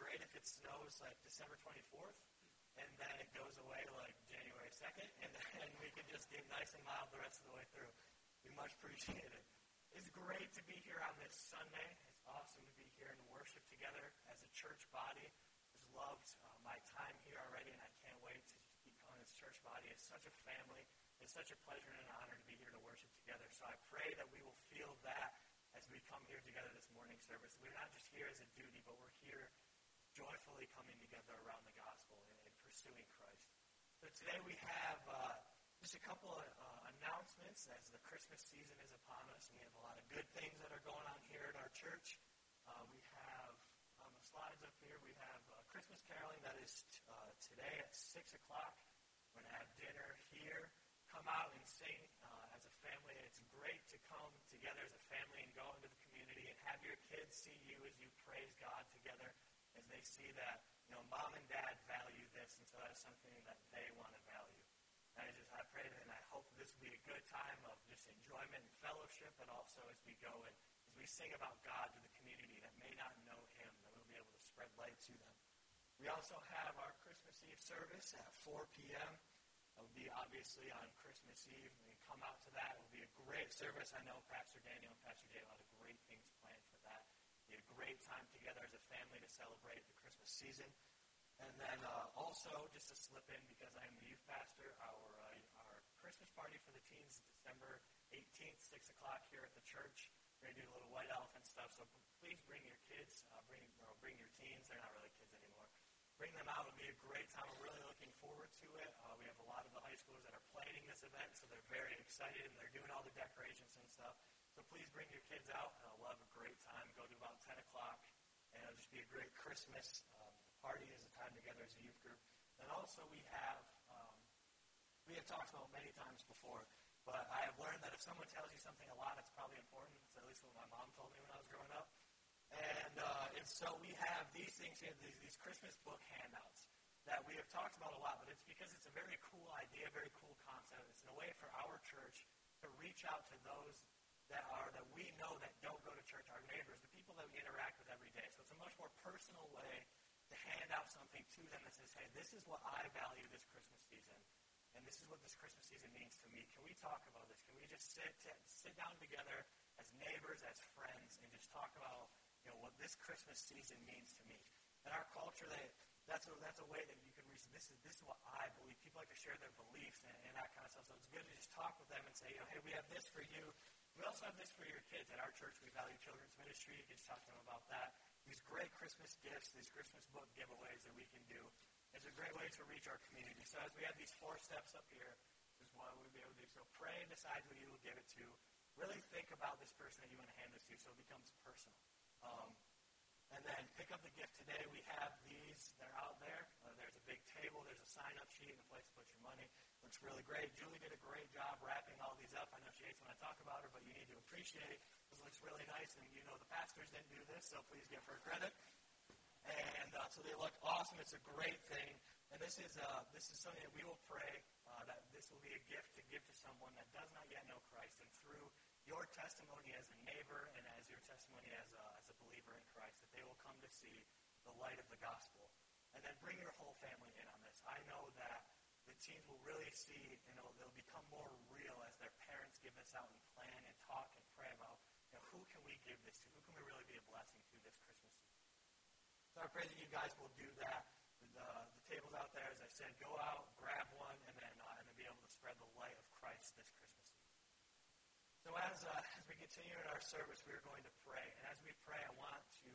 great if it snows like December 24th, and then it goes away like January 2nd, and then we can just get nice and mild the rest of the way through. We much appreciate it. It's great to be here on this Sunday. It's awesome to be here and worship together as a church body. I've loved uh, my time here already, and I can't wait to be on this church body. It's such a family. It's such a pleasure and an honor to be here to worship together. So I pray that we will feel that as we come here together this morning service. We're not just here as a duty, but we're here joyfully coming together around the gospel and, and pursuing Christ. So today we have uh, just a couple of uh, announcements as the Christmas season is upon us, we have a lot of good things that are going on here at our church. Uh, we have on the slides up here, we have uh, Christmas caroling that is t- uh, today at 6 o'clock. We're going to have dinner here. Come out and sing uh, as a family. It's great to come together as a family and go into the community and have your kids see you as you praise God together, they see that, you know, mom and dad value this, and so that's something that they want to value. And I just, I pray that, and I hope this will be a good time of just enjoyment and fellowship, but also as we go and as we sing about God to the community that may not know Him, that we'll be able to spread light to them. We also have our Christmas Eve service at 4 p.m. It will be obviously on Christmas Eve. We come out to that. It will be a great service. I know Pastor Daniel and Pastor Jay have a great things planned for that. It'll be a great time together as a family to celebrate the Christmas season. And then uh, also, just to slip in, because I am the youth pastor, our, uh, our Christmas party for the teens is December 18th, 6 o'clock here at the church. We're going to do a little white elephant stuff, so please bring your kids, uh, bring, or bring your teens. They're not really kids anymore. Bring them out. It'll be a great time. We're really looking forward to it. Uh, we have a lot of the high schoolers that are planning this event, so they're very excited, and they're doing all the decorations and stuff. So please bring your kids out. Uh, we'll have a great time. Go to about 10 o'clock, and it'll just be a great Christmas um, party as a time together as a youth group. And also we have, um, we have talked about many times before, but I have learned that if someone tells you something a lot, it's probably important. It's at least what my mom told me when I was growing up. And, uh, and so we have these things here, these, these Christmas book handouts that we have talked about a lot, but it's because it's a very cool idea, very cool concept. It's a way for our church to reach out to those that are that we know that don't go to church, our neighbors, people that we interact with every day. So it's a much more personal way to hand out something to them that says, hey, this is what I value this Christmas season, and this is what this Christmas season means to me. Can we talk about this? Can we just sit sit down together as neighbors, as friends, and just talk about you know what this Christmas season means to me? In our culture, that that's a, that's a way that you can reach. This is this is what I believe. People like to share their beliefs and, and that kind of stuff. So it's good to just talk with them and say, you know, hey, we have this for you. We also have this for your kids. At our church, we value children's ministry. You can talk to them about that these great Christmas gifts, these Christmas book giveaways that we can do. It's a great way to reach our community. So as we have these four steps up here, is what we'll be able to do. So pray and decide who you will give it to. Really think about this person that you want to hand this to so it becomes personal. Um, and then pick up the gift today. We have these. They're out there. Uh, there's a big table. There's a sign-up sheet and a place to put your money. Looks really great. Julie did a great job wrapping all these up. I know she hates when I talk about her, but you need to appreciate it. this looks really nice. And you know the pastors didn't do this, so please give her credit. And uh, so they look awesome. It's a great thing. And this is uh, this is something that we will pray uh, that this will be a gift to give to someone that does not yet know Christ. And through your testimony as a neighbor and as your testimony as a, as a believer in Christ, that they will come to see the light of the gospel. And then bring your whole family in on this. I know that teens will really see, and it'll, it'll become more real as their parents give this out and plan and talk and pray about, you know, who can we give this to? Who can we really be a blessing to this Christmas season? So I pray that you guys will do that. The, the tables out there, as I said, go out, grab one, and then uh, and then be able to spread the light of Christ this Christmas season. So as uh, as we continue in our service, we are going to pray, and as we pray, I want to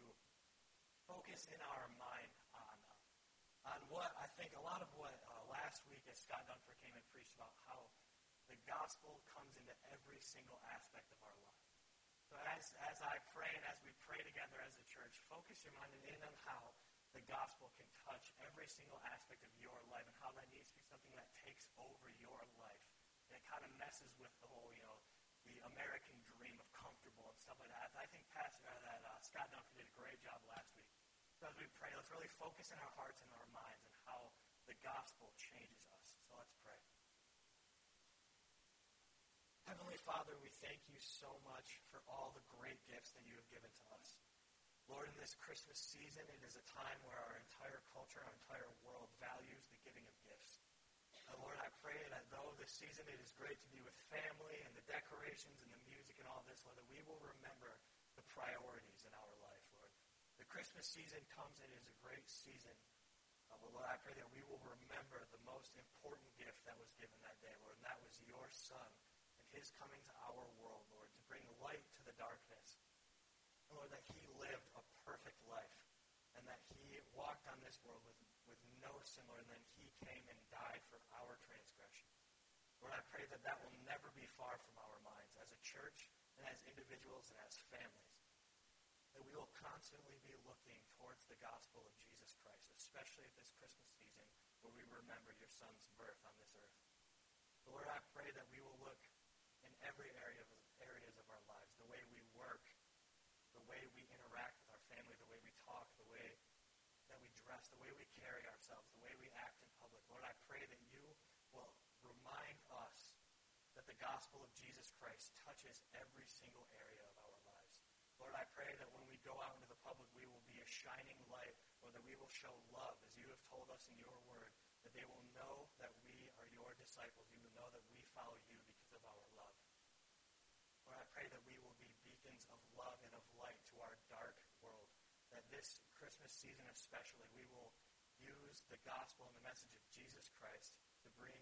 focus in our mind on uh, on what I think a lot of what as Scott Dunford came and preached about how the gospel comes into every single aspect of our life. So as, as I pray and as we pray together as a church, focus your mind and in on how the gospel can touch every single aspect of your life and how that needs to be something that takes over your life. And it kind of messes with the whole, you know, the American dream of comfortable and stuff like that. I think Pastor uh, that uh, Scott Dunford did a great job last week. So as we pray, let's really focus in our hearts and our minds on how the gospel changes us. So let's pray. Heavenly Father, we thank you so much for all the great gifts that you have given to us. Lord, in this Christmas season, it is a time where our entire culture, our entire world values the giving of gifts. And Lord, I pray that though this season it is great to be with family and the decorations and the music and all this, Lord, that we will remember the priorities in our life, Lord. The Christmas season comes and it is a great season. Uh, but Lord, I pray that we will remember the most important gift that was given that day, Lord, and that was your Son his coming to our world, Lord, to bring light to the darkness. And Lord, that he lived a perfect life and that he walked on this world with, with no sin, and then he came and died for our transgression. Lord, I pray that that will never be far from our minds as a church and as individuals and as families. That we will constantly be looking towards the gospel of Jesus Christ, especially at this Christmas season where we remember your son's birth on this earth. Lord, I pray that we will look every area of areas of our lives, the way we work, the way we interact with our family, the way we talk, the way that we dress, the way we carry ourselves, the way we act in public. Lord, I pray that you will remind us that the gospel of Jesus Christ touches every single area of our lives. Lord, I pray that when we go out into the public, we will be a shining light, or that we will show love, as you have told us in your word, that they will know that we are your disciples. You will know that we follow you because of our love. Lord, I pray that we will be beacons of love and of light to our dark world. That this Christmas season especially, we will use the gospel and the message of Jesus Christ to bring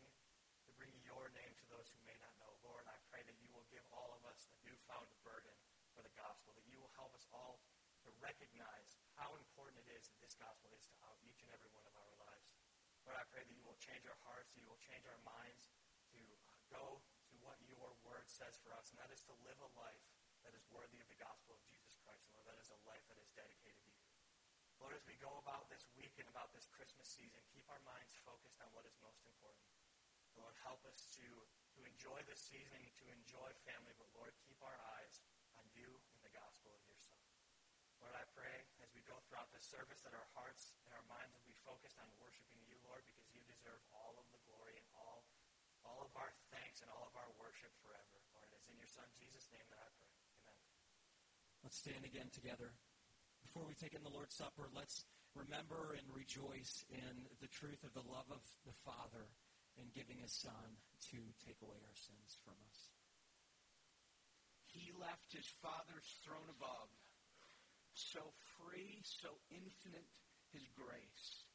to bring your name to those who may not know. Lord, I pray that you will give all of us a newfound burden for the gospel, that you will help us all to recognize how important it is that this gospel is to each and every one of our lives. Lord, I pray that you will change our hearts, that you will change our minds to go to what your word says for us, and that is to live a life that is worthy of the gospel of Jesus Christ, Lord. That is a life that is dedicated to you. Lord, as we go about this week and about this Christmas season, keep our minds focused on what is most important. Lord, help us to, to enjoy this season, to enjoy family, but Lord, keep our eyes on you and the gospel of your Son. Lord, I pray as we go throughout this service that our hearts and our minds will be focused on worshiping you, Lord, because you deserve all of the glory and all, all of our thanks and all of our worship forever. Lord, it's in your Son Jesus' name that I pray. Amen. Let's stand again together. Before we take in the Lord's Supper, let's remember and rejoice in the truth of the love of the Father in giving his Son to take away our sins from us. He left his Father's throne above, so free, so infinite his grace,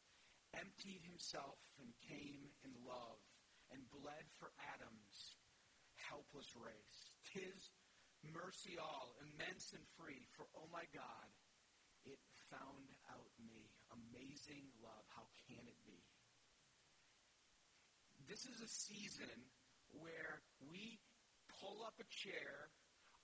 emptied himself and came in love, and bled for Adam's helpless race. Tis mercy all, immense and free, for oh my God, found out me. Amazing love, how can it be? This is a season where we pull up a chair,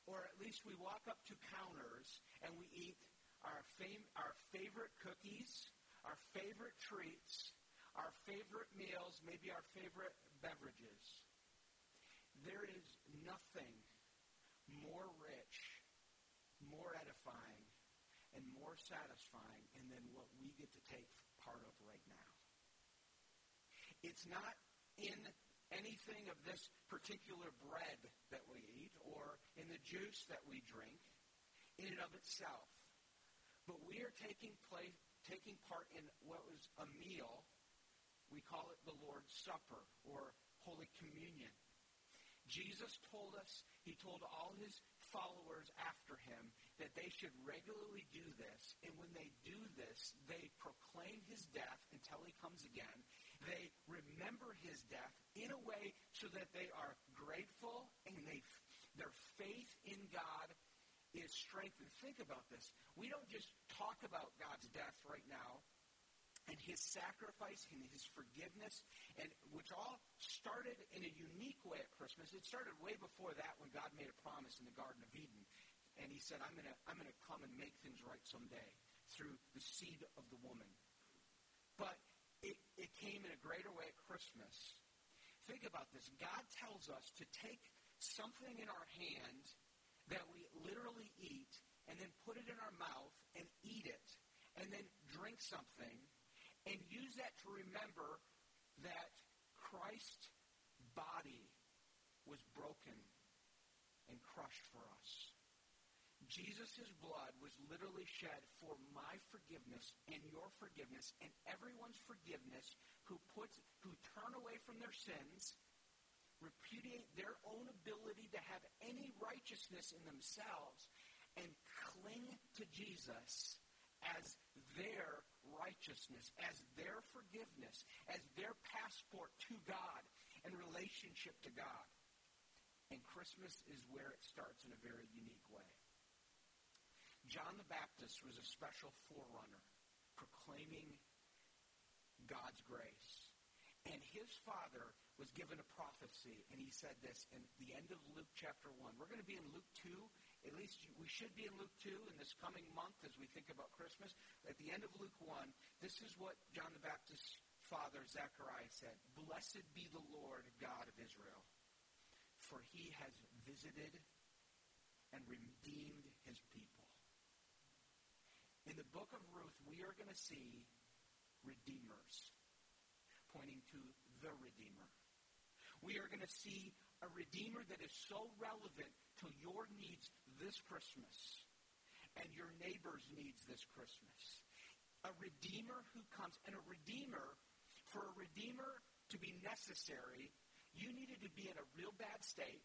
or at least we walk up to counters, and we eat our, fam- our favorite cookies, our favorite treats, our favorite meals, maybe our favorite beverages. There is nothing more rich, more edifying, and more satisfying and than what we get to take part of right now. It's not in anything of this particular bread that we eat or in the juice that we drink in and of itself. But we are taking place taking part in what was a meal. We call it the Lord's Supper or Holy Communion. Jesus told us, he told all his followers after him that they should regularly do this. And when they do this, they proclaim his death until he comes again. They remember his death in a way so that they are grateful and they, their faith in God is strengthened. Think about this. We don't just talk about God's death right now and his sacrifice and his forgiveness, and which all started in a unique way at Christmas. It started way before that when God made a promise in the Garden of Eden. And he said, I'm going to I'm gonna come and make things right someday through the seed of the woman. But it, it came in a greater way at Christmas. Think about this. God tells us to take something in our hand that we literally eat and then put it in our mouth and eat it and then drink something and use that to remember that Christ's body was broken and crushed for us. Jesus' blood was literally shed for my forgiveness and your forgiveness and everyone's forgiveness who puts who turn away from their sins, repudiate their own ability to have any righteousness in themselves, and cling to Jesus as their righteousness, as their forgiveness, as their passport to God and relationship to God. And Christmas is where it starts in a very unique way. John the Baptist was a special forerunner proclaiming God's grace. And his father was given a prophecy, and he said this in the end of Luke chapter 1. We're going to be in Luke 2. At least we should be in Luke 2 in this coming month as we think about Christmas. At the end of Luke 1, this is what John the Baptist's father, Zechariah, said Blessed be the Lord God of Israel, for he has visited and redeemed his people. In the book of Ruth, we are going to see redeemers, pointing to the Redeemer. We are going to see a Redeemer that is so relevant to your needs this Christmas and your neighbor's needs this Christmas. A Redeemer who comes, and a Redeemer, for a Redeemer to be necessary, you needed to be in a real bad state.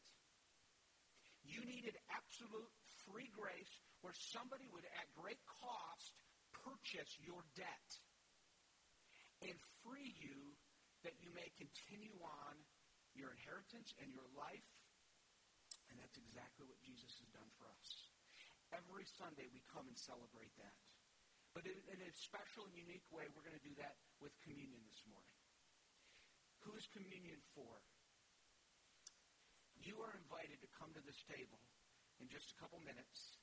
You needed absolute free grace where somebody would, at great cost, purchase your debt and free you that you may continue on your inheritance and your life. And that's exactly what Jesus has done for us. Every Sunday we come and celebrate that. But in, a special and unique way, we're going to do that with communion this morning. Who is communion for? You are invited to come to this table in just a couple minutes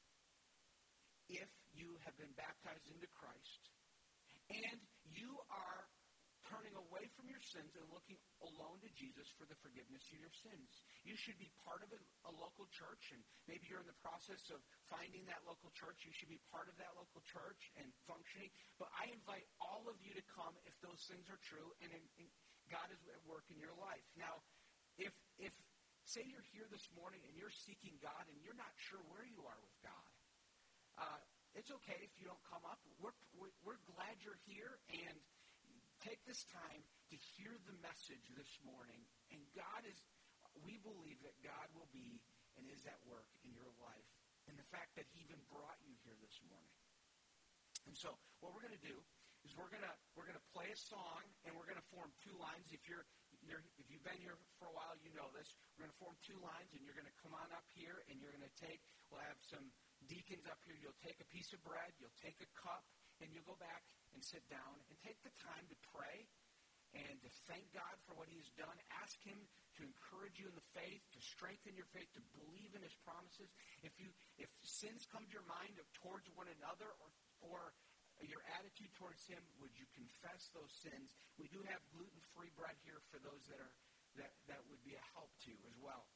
if you have been baptized into Christ and you are turning away from your sins and looking alone to Jesus for the forgiveness of your sins. You should be part of a, a, local church, and maybe you're in the process of finding that local church. You should be part of that local church and functioning. But I invite all of you to come if those things are true and, and God is at work in your life. Now, if if say you're here this morning and you're seeking God and you're not sure where you are with God, uh, it's okay if you don't come up. We're, we're, glad you're here, and take this time to hear the message this morning. And God is, we believe that God will be and is at work in your life. And the fact that He even brought you here this morning. And so, what we're going to do is we're going to we're going to play a song, and we're going to form two lines. If you're if you've been here for a while, you know this. We're going to form two lines, and you're going to come on up here, and you're going to take. We'll have some deacons up here, you'll take a piece of bread, you'll take a cup, and you'll go back and sit down and take the time to pray and to thank God for what He's done. Ask Him to encourage you in the faith, to strengthen your faith, to believe in His promises. If you if sins come to your mind of towards one another or or your attitude towards Him, would you confess those sins? We do have gluten free bread here for those that are that that would be a help to you as well.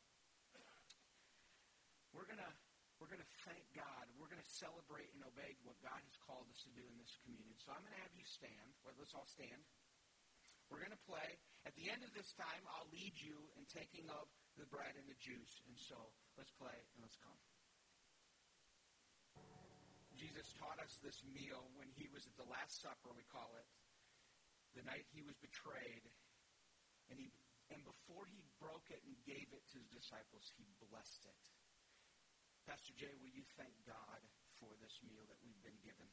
We're gonna we're going to thank God. We're going to celebrate and obey what God has called us to do in this communion. So I'm going to have you stand. Let's all stand. We're going to play. At the end of this time, I'll lead you in taking of the bread and the juice. And so let's play and let's come. Jesus taught us this meal when he was at the Last Supper, we call it, the night he was betrayed. And, he, and before he broke it and gave it to his disciples, he blessed it. Pastor Jay, will you thank God for this meal that we've been given?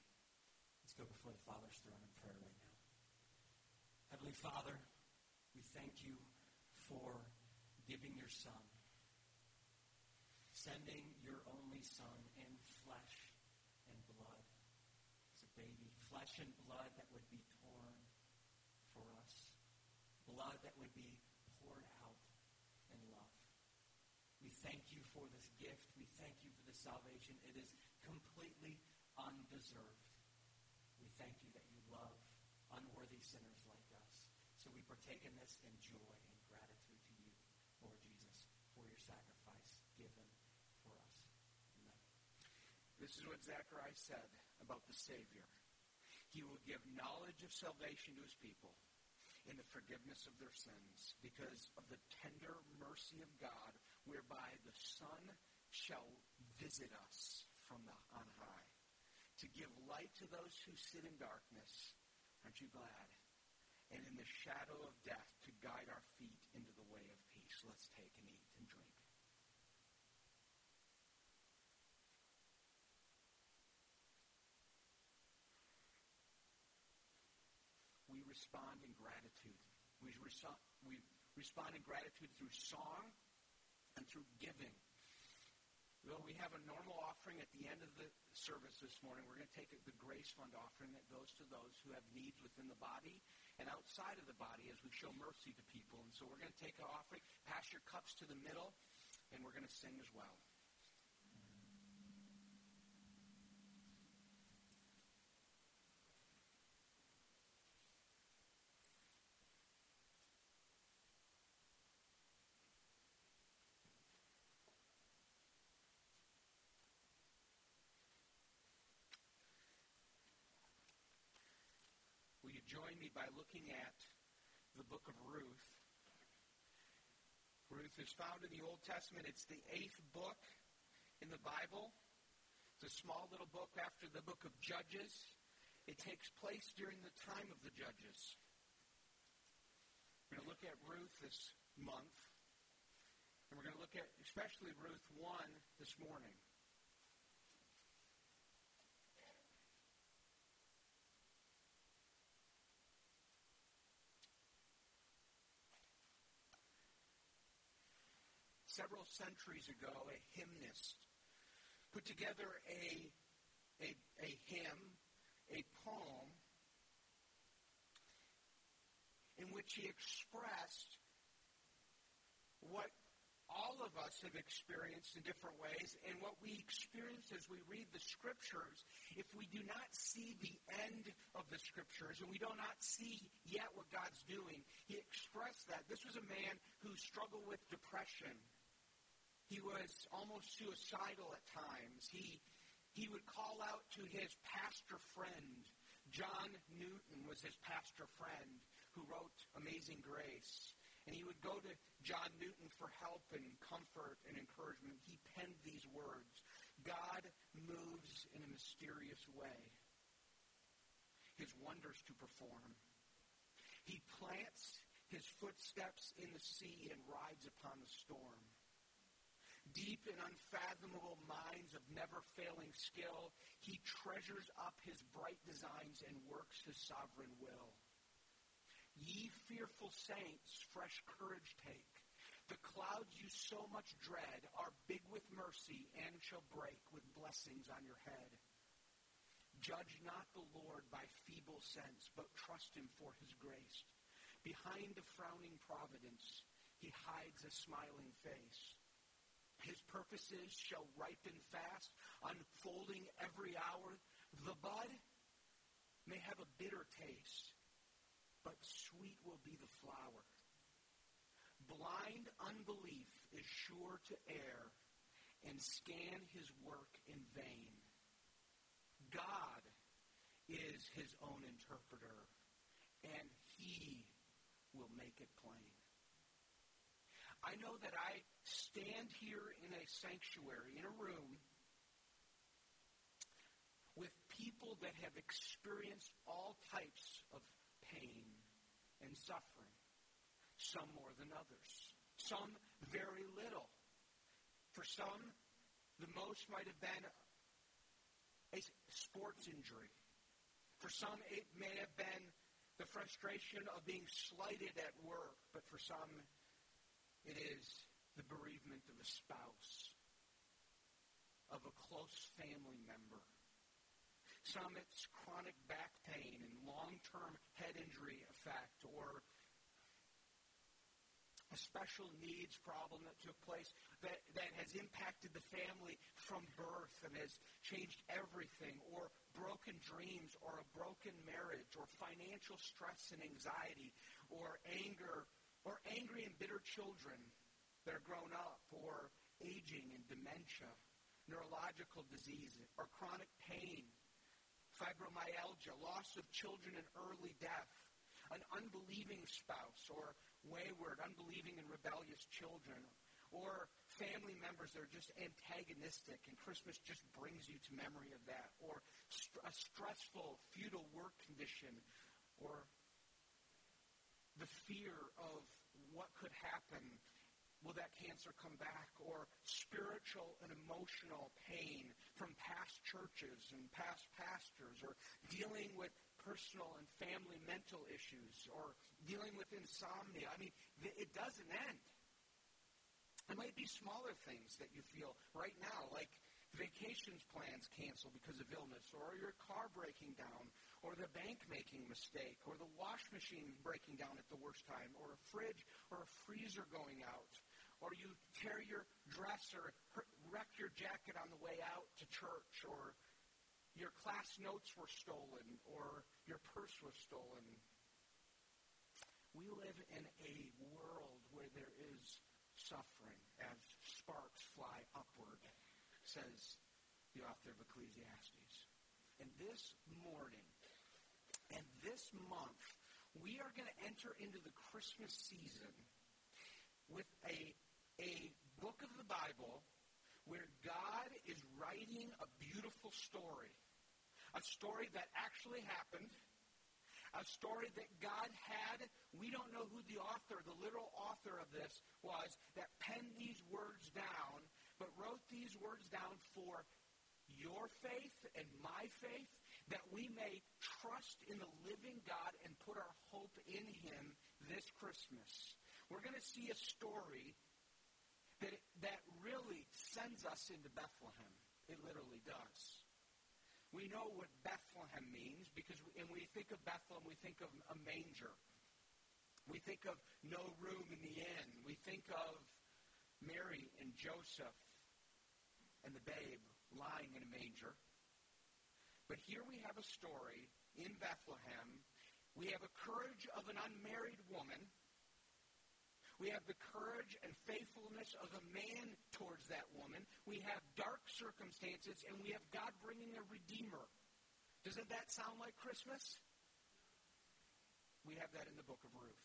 Let's go before the Father's throne in prayer right now. Heavenly Father, we thank you for giving your Son, sending your only Son in flesh and blood as a baby, flesh and blood that would be torn for us, blood that would be poured out in love. We thank you for this gift. We thank you for the salvation. It is completely undeserved. We thank you that you love unworthy sinners like us. So we partake in this in joy and gratitude to you, Lord Jesus, for your sacrifice given for us. Amen. This is what Zechariah said about the Savior. He will give knowledge of salvation to his people in the forgiveness of their sins because of the tender mercy of God whereby the Son shall visit us from the on high, to give light to those who sit in darkness. Aren't you glad? And in the shadow of death, to guide our feet into the way of peace. Let's take and eat and drink. We respond in gratitude. We, reso- we respond in gratitude through song and through giving. Well, we have a normal offering at the end of the service this morning. We're going to take the Grace Fund offering that goes to those who have needs within the body and outside of the body as we show mercy to people. And so we're going to take an offering, pass your cups to the middle, and we're going to sing as well. Join me by looking at the book of Ruth. Ruth is found in the Old Testament. It's the eighth book in the Bible. It's a small little book after the book of Judges. It takes place during the time of the Judges. We're going to look at Ruth this month. And we're going to look at especially Ruth 1 this morning. Several centuries ago, a hymnist put together a, a, a hymn, a poem, in which he expressed what all of us have experienced in different ways, and what we experience as we read the scriptures, if we do not see the end of the scriptures and we do not see yet what God's doing, he expressed that. This was a man who struggled with depression he was almost suicidal at times. He, he would call out to his pastor friend. John Newton was his pastor friend who wrote Amazing Grace. And he would go to John Newton for help and comfort and encouragement. He penned these words God moves in a mysterious way, his wonders to perform. He plants his footsteps in the sea and rides upon the storm deep and unfathomable minds of never failing skill, he treasures up his bright designs and works his sovereign will. Ye fearful saints, fresh courage take. The clouds you so much dread are big with mercy and shall break with blessings on your head. Judge not the Lord by feeble sense, but trust him for his grace. Behind a frowning providence, he hides a smiling face. His purposes shall ripen fast, unfolding every hour. The bud may have a bitter taste, but sweet will be the flower. Blind unbelief is sure to err and scan his work in vain. God is his own interpreter, and he will make it plain. I know that I stand here in a sanctuary, in a room, with people that have experienced all types of pain and suffering, some more than others, some very little. For some, the most might have been a sports injury. For some, it may have been the frustration of being slighted at work, but for some, it is the bereavement of a spouse, of a close family member. Some it's chronic back pain and long-term head injury effect or a special needs problem that took place that, that has impacted the family from birth and has changed everything, or broken dreams, or a broken marriage, or financial stress and anxiety, or anger, or angry and bitter children that are grown up, or aging and dementia, neurological diseases, or chronic pain, fibromyalgia, loss of children and early death, an unbelieving spouse, or wayward, unbelieving, and rebellious children, or family members that are just antagonistic, and Christmas just brings you to memory of that, or st- a stressful, futile work condition, or the fear of what could happen. Will that cancer come back? Or spiritual and emotional pain from past churches and past pastors, or dealing with personal and family mental issues, or dealing with insomnia. I mean, it doesn't end. It might be smaller things that you feel right now, like vacations plans canceled because of illness, or your car breaking down, or the bank making a mistake, or the wash machine breaking down at the worst time, or a fridge or a freezer going out, or you tear your dress or wreck your jacket on the way out to church, or your class notes were stolen, or your purse was stolen. We live in a world where there is suffering as sparks fly upward, says the author of Ecclesiastes. And this morning and this month, we are going to enter into the Christmas season with a, a book of the Bible where God is writing a beautiful story. A story that actually happened a story that God had. We don't know who the author, the literal author of this was, that penned these words down, but wrote these words down for your faith and my faith, that we may trust in the living God and put our hope in Him this Christmas. We're going to see a story that, that really sends us into Bethlehem. It literally does. We know what Bethlehem means because, and we think of Bethlehem, we think of a manger. We think of no room in the inn. We think of Mary and Joseph and the babe lying in a manger. But here we have a story in Bethlehem. We have a courage of an unmarried woman we have the courage and faithfulness of a man towards that woman. We have dark circumstances, and we have God bringing a redeemer. Doesn't that sound like Christmas? We have that in the book of Ruth.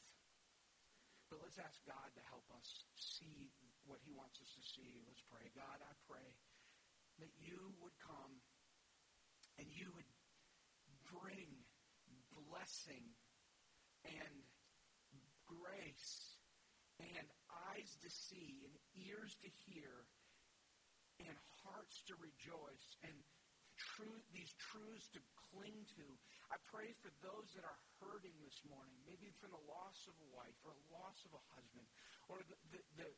But let's ask God to help us see what he wants us to see. Let's pray. God, I pray that you would come and you would bring blessing and grace and eyes to see and ears to hear and hearts to rejoice and truth, these truths to cling to. I pray for those that are hurting this morning, maybe from the loss of a wife or a loss of a husband or the, the, the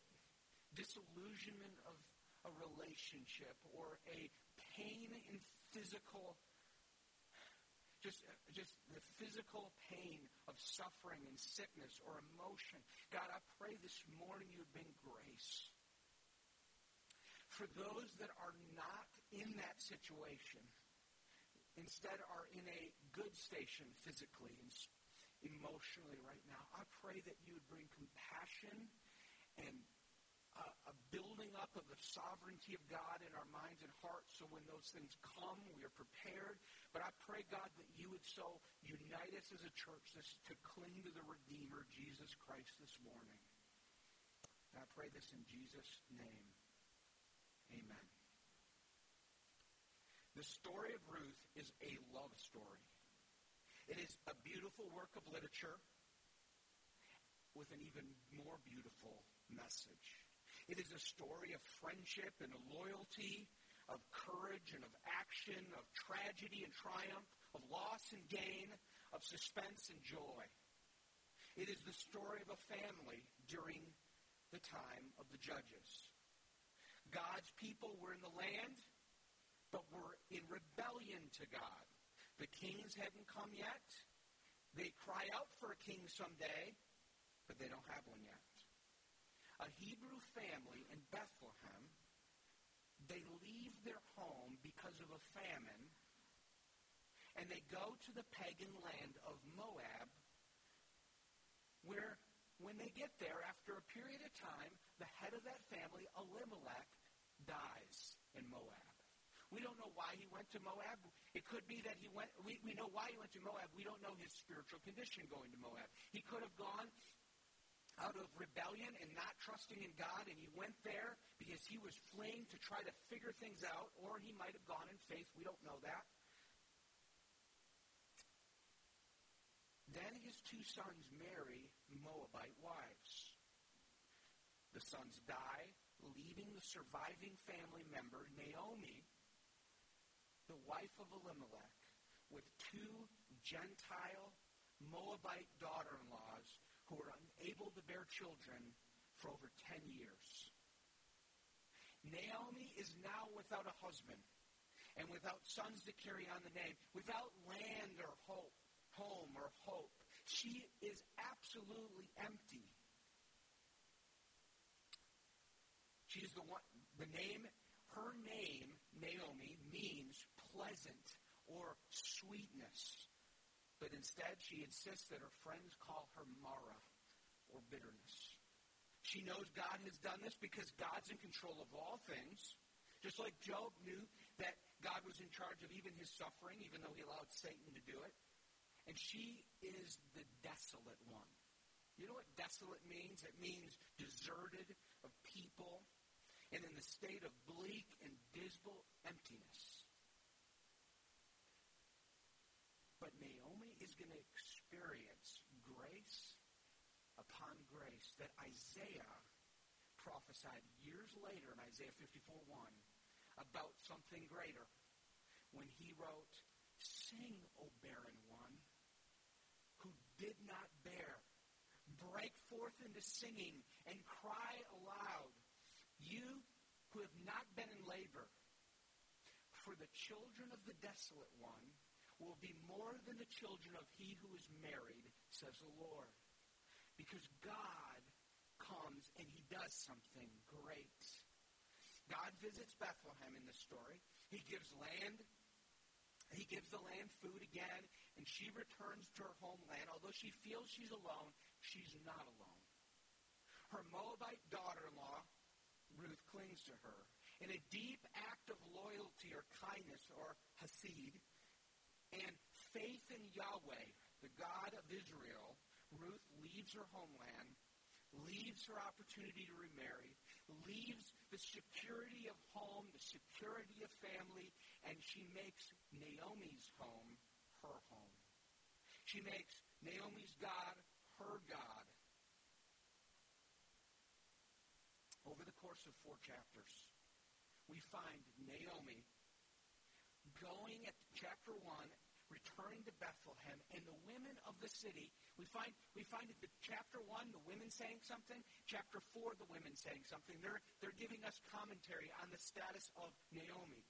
disillusionment of a relationship or a pain in physical just, just the physical pain of suffering and sickness or emotion. God, I pray this morning you would bring grace. For those that are not in that situation, instead are in a good station physically and emotionally right now, I pray that you would bring compassion and a, building up of the sovereignty of God in our minds and hearts so when those things come, we are prepared. But I pray, God, that you would so unite us as a church to cling to the Redeemer, Jesus Christ, this morning. And I pray this in Jesus' name. Amen. The story of Ruth is a love story. It is a beautiful work of literature with an even more beautiful. It is a story of friendship and loyalty, of courage and of action, of tragedy and triumph, of loss and gain, of suspense and joy. It is the story of a family during the time of the judges. God's people were in the land, but were in rebellion to God. The kings hadn't come yet. They cry out for a king someday, but they don't have one yet a Hebrew family in Bethlehem, they leave their home because of a famine, and they go to the pagan land of Moab, where when they get there, after a period of time, the head of that family, Elimelech, dies in Moab. We don't know why he went to Moab. It could be that he went, we, we know why he went to Moab. We don't know his spiritual condition going to Moab. He could have gone out of rebellion and not trusting in God, and he went there because he was fleeing to try to figure things out, or he might have gone in faith. We don't know that. Then his two sons marry Moabite wives. The sons die, leaving the surviving family member, Naomi, the wife of Elimelech, with two Gentile Moabite daughter in laws who were unable to bear children for over 10 years. Naomi is now without a husband and without sons to carry on the name, without land or hope, home or hope. She is absolutely empty. She is the one, the name, her name, Naomi, means pleasant or sweetness. But instead, she insists that her friends call her Mara, or bitterness. She knows God has done this because God's in control of all things. Just like Job knew that God was in charge of even his suffering, even though he allowed Satan to do it. And she is the desolate one. You know what desolate means? It means deserted of people and in the state of bleak and dismal emptiness. But Naomi is going to experience grace that Isaiah prophesied years later in Isaiah 54 1 about something greater when he wrote, Sing, O barren one, who did not bear. Break forth into singing and cry aloud, you who have not been in labor. For the children of the desolate one will be more than the children of he who is married, says the Lord. Because God comes and he does something great. God visits Bethlehem in the story. He gives land. He gives the land food again, and she returns to her homeland. Although she feels she's alone, she's not alone. Her Moabite daughter-in-law, Ruth, clings to her. In a deep act of loyalty or kindness or hesed, and faith in Yahweh, the God of Israel, Ruth leaves her homeland, leaves her opportunity to remarry, leaves the security of home, the security of family, and she makes Naomi's home her home. She makes Naomi's God her God. Over the course of four chapters, we find Naomi going at chapter 1 returning to Bethlehem, and the women of the city, we find we find the chapter one, the women saying something, chapter four, the women saying something. They're they're giving us commentary on the status of Naomi.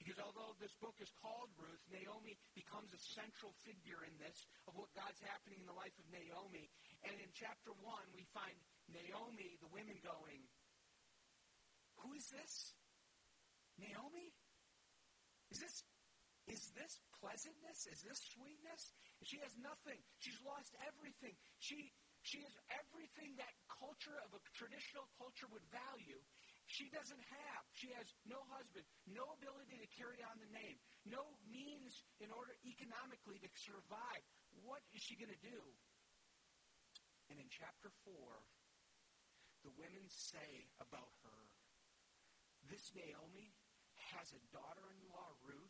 Because although this book is called Ruth, Naomi becomes a central figure in this of what God's happening in the life of Naomi. And in chapter one, we find Naomi, the women going, Who is this? Naomi? Is this is this pleasantness? Is this sweetness? She has nothing. She's lost everything. She, she has everything that culture of a traditional culture would value. She doesn't have. She has no husband, no ability to carry on the name, no means in order economically to survive. What is she going to do? And in chapter 4, the women say about her, this Naomi has a daughter-in-law, Ruth,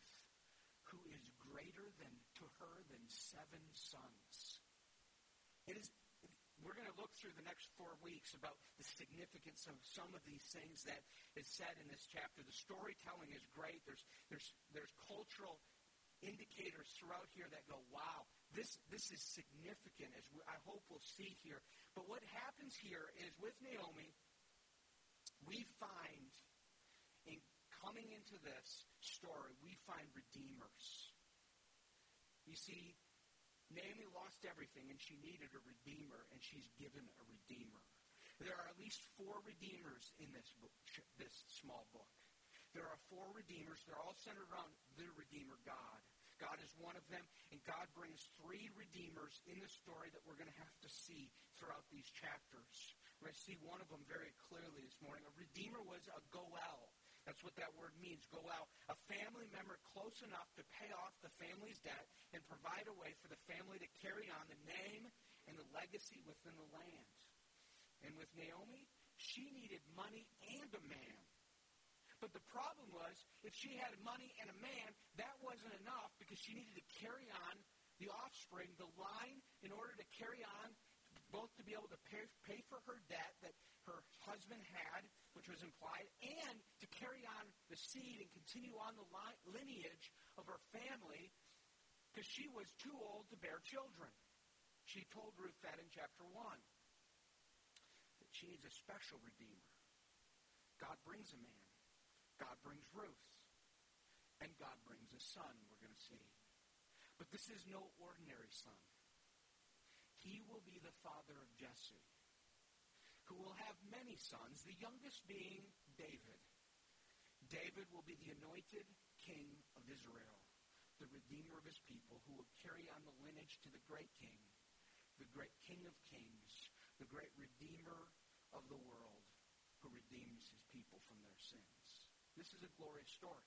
who is greater than to her than seven sons. It is we're going to look through the next four weeks about the significance of some of these things that is said in this chapter. The storytelling is great. There's there's there's cultural indicators throughout here that go, wow, this this is significant as we, I hope we'll see here. But what happens here is with Naomi, we find in coming into this story, we find redeemers. You see, Naomi lost everything and she needed a redeemer, and she's given a redeemer. There are at least four redeemers in this book, this small book. There are four redeemers. They're all centered around the Redeemer God. God is one of them, and God brings three redeemers in the story that we're going to have to see throughout these chapters. We're going to see one of them very clearly this morning. A redeemer was a goel. That's what that word means, goel. A family member close enough to pay off the family's debt and provide a way for the family to carry on the name and the legacy within the land. And with Naomi, she needed money and a man. But the problem was, if she had money and a man, that wasn't enough because she needed to carry on the offspring, the line, in order to carry on, both to be able to pay, pay for her debt that her husband had, which was implied, and to carry on the seed and continue on the lineage of her family because she was too old to bear children. She told Ruth that in chapter 1 that she needs a special redeemer. God brings a man. God brings Ruth. And God brings a son, we're going to see. But this is no ordinary son. He will be the father of Jesse, who will have many sons, the youngest being David. David will be the anointed king of Israel, the redeemer of his people, who will carry on the lineage to the great king, the great king of kings, the great redeemer of the world, who redeems his people from their sins. This is a glorious story.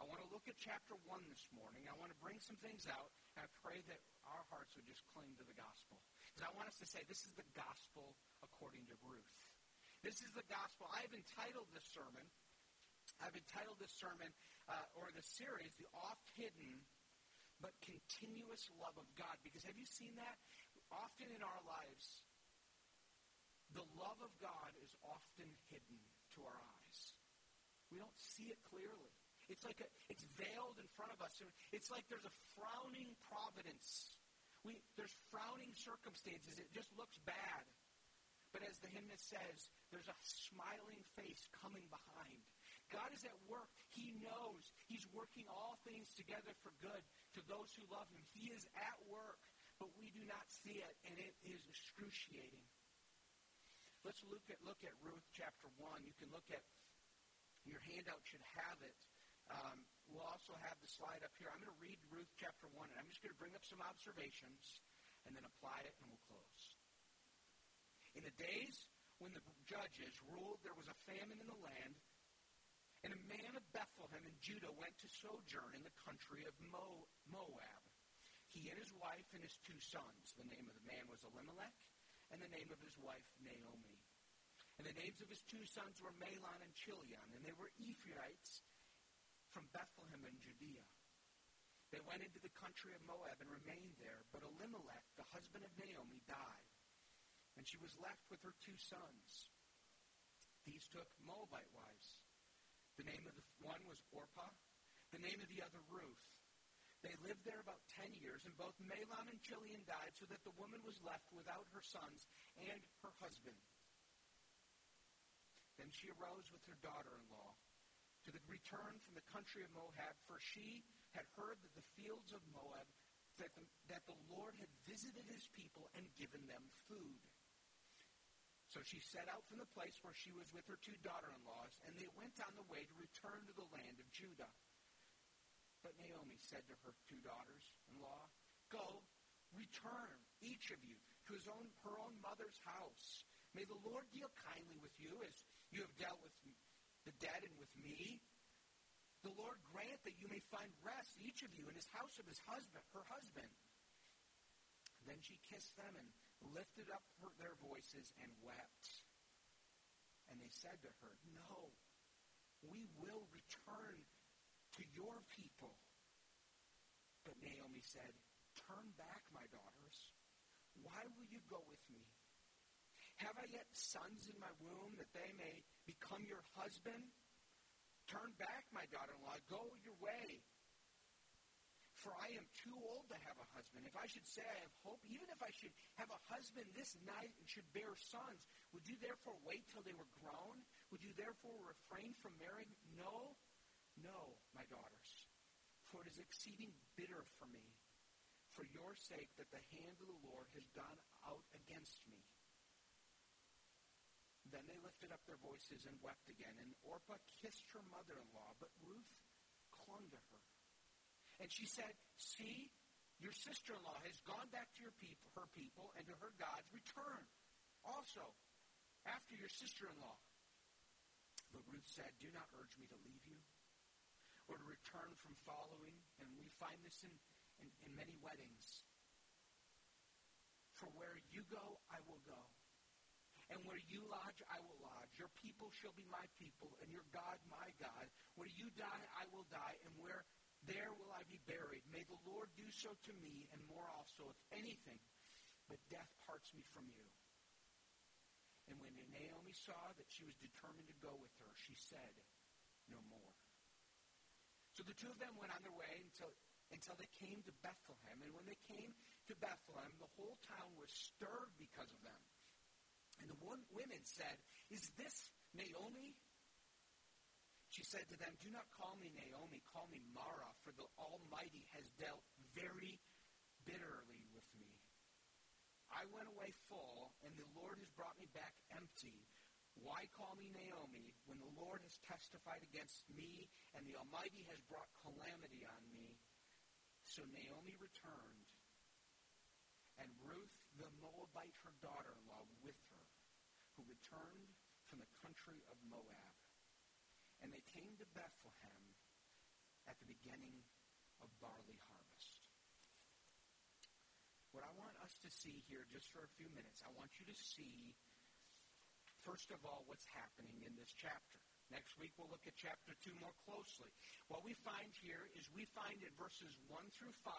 I want to look at chapter 1 this morning. I want to bring some things out, and I pray that our hearts would just cling to the gospel. I want us to say, this is the gospel according to Ruth. This is the gospel. I've entitled this sermon, I've entitled this sermon, uh, or the series, The Oft Hidden but Continuous Love of God. Because have you seen that? Often in our lives, the love of God is often hidden to our eyes. We don't see it clearly. It's like a, it's veiled in front of us. It's like there's a frowning providence. We, there's frowning circumstances. It just looks bad. But as the hymnist says, there's a smiling face coming behind. God is at work. He knows He's working all things together for good to those who love Him. He is at work, but we do not see it, and it is excruciating. Let's look at look at Ruth chapter one. You can look at your handout should have it. Um, we'll also have the slide up here. I'm going to read Ruth chapter 1, and I'm just going to bring up some observations and then apply it, and we'll close. In the days when the judges ruled, there was a famine in the land, and a man of Bethlehem in Judah went to sojourn in the country of Moab. He and his wife and his two sons. The name of the man was Elimelech, and the name of his wife Naomi. And the names of his two sons were Mahlon and Chilion, and they were Ephrathites from Bethlehem in Judea. They went into the country of Moab and remained there, but Elimelech, the husband of Naomi, died, and she was left with her two sons. These took Moabite wives. The name of the one was Orpah, the name of the other Ruth. They lived there about ten years, and both Mahlon and Chilion died, so that the woman was left without her sons and her husband. Then she arose with her daughter-in-law to the return from the country of Moab, for she had heard that the fields of Moab, that the, that the Lord had visited his people and given them food. So she set out from the place where she was with her two daughter-in-laws, and they went on the way to return to the land of Judah. But Naomi said to her two daughters-in-law, Go, return, each of you, to his own, her own mother's house. May the Lord deal kindly with you as you have dealt with the dead and with me. The Lord grant that you may find rest, each of you, in his house of his husband, her husband. Then she kissed them and lifted up her, their voices and wept. And they said to her, No, we will return to your people. But Naomi said, Turn back, my daughters. Why will you go with me? Have I yet sons in my womb that they may become your husband? Turn back, my daughter-in-law. Go your way. For I am too old to have a husband. If I should say I have hope, even if I should have a husband this night and should bear sons, would you therefore wait till they were grown? Would you therefore refrain from marrying? No, no, my daughters. For it is exceeding bitter for me, for your sake, that the hand of the Lord has gone out against me. Then they lifted up their voices and wept again. And Orpah kissed her mother-in-law, but Ruth clung to her. And she said, See, your sister-in-law has gone back to your people, her people and to her gods. Return also after your sister-in-law. But Ruth said, Do not urge me to leave you or to return from following. And we find this in, in, in many weddings. For where you go, I will go and where you lodge, I will lodge. Your people shall be my people, and your God my God. Where you die, I will die, and where there will I be buried. May the Lord do so to me, and more also, if anything, but death parts me from you. And when Naomi saw that she was determined to go with her, she said, No more. So the two of them went on their way until, until they came to Bethlehem. And when they came to Bethlehem, the whole town was stirred because of them. And the one, women said, Is this Naomi? She said to them, Do not call me Naomi, call me Mara, for the Almighty has dealt very bitterly with me. I went away full, and the Lord has brought me back empty. Why call me Naomi when the Lord has testified against me and the Almighty has brought calamity on me? So Naomi returned, and Ruth the Moabite, her daughter in law, with her who returned from the country of Moab. And they came to Bethlehem at the beginning of barley harvest. What I want us to see here, just for a few minutes, I want you to see, first of all, what's happening in this chapter. Next week, we'll look at chapter 2 more closely. What we find here is we find in verses 1 through 5,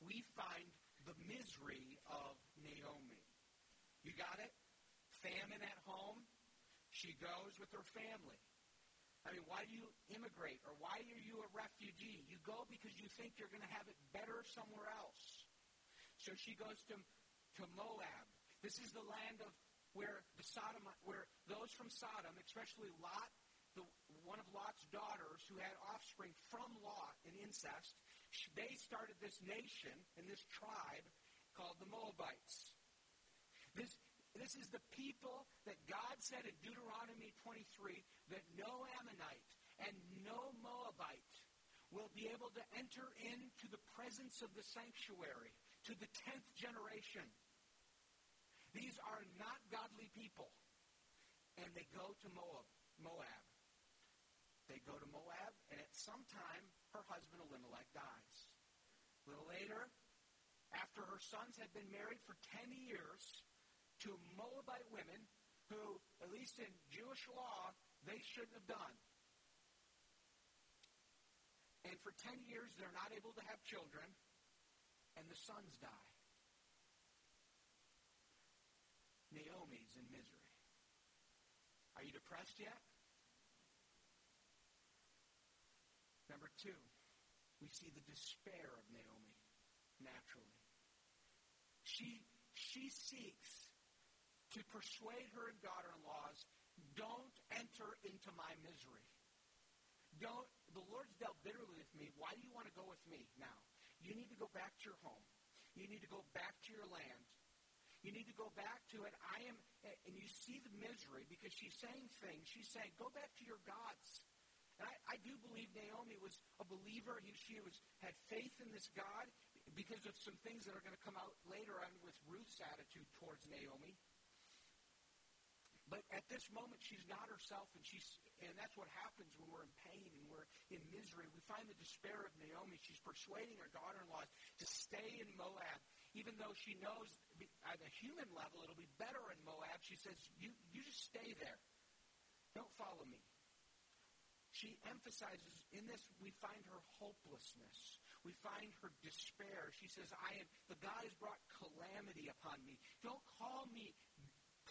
we find the misery of Naomi. You got it? Famine at home, she goes with her family. I mean, why do you immigrate or why are you a refugee? You go because you think you're going to have it better somewhere else. So she goes to, to Moab. This is the land of where the Sodom, where those from Sodom, especially Lot, the, one of Lot's daughters who had offspring from Lot in incest, they started this nation and this tribe called the Moabites. This, is the people that God said in Deuteronomy 23 that no Ammonite and no Moabite will be able to enter into the presence of the sanctuary to the tenth generation. These are not godly people. And they go to Moab. Moab. They go to Moab, and at some time, her husband Elimelech dies. A little later, after her sons had been married for 10 years, to Moabite women who, at least in Jewish law, they shouldn't have done. And for 10 years, they're not able to have children, and the sons die. Naomi's in misery. Are you depressed yet? Number two, we see the despair of Naomi naturally. She, she seeks to persuade her and daughter-in-laws, don't enter into my misery. Don't, the Lord's dealt bitterly with me. Why do you want to go with me now? You need to go back to your home. You need to go back to your land. You need to go back to it. I am, and you see the misery because she's saying things. She's saying, go back to your gods. And I, I do believe Naomi was a believer. He, she was, had faith in this God because of some things that are going to come out later on with Ruth's attitude towards Naomi. But at this moment, she's not herself, and she's, and that's what happens when we're in pain and we're in misery. We find the despair of Naomi. She's persuading her daughter-in-law to stay in Moab, even though she knows at a human level it'll be better in Moab. She says, "You, you just stay there. Don't follow me." She emphasizes in this we find her hopelessness. We find her despair. She says, I am the God has brought calamity upon me. Don't call me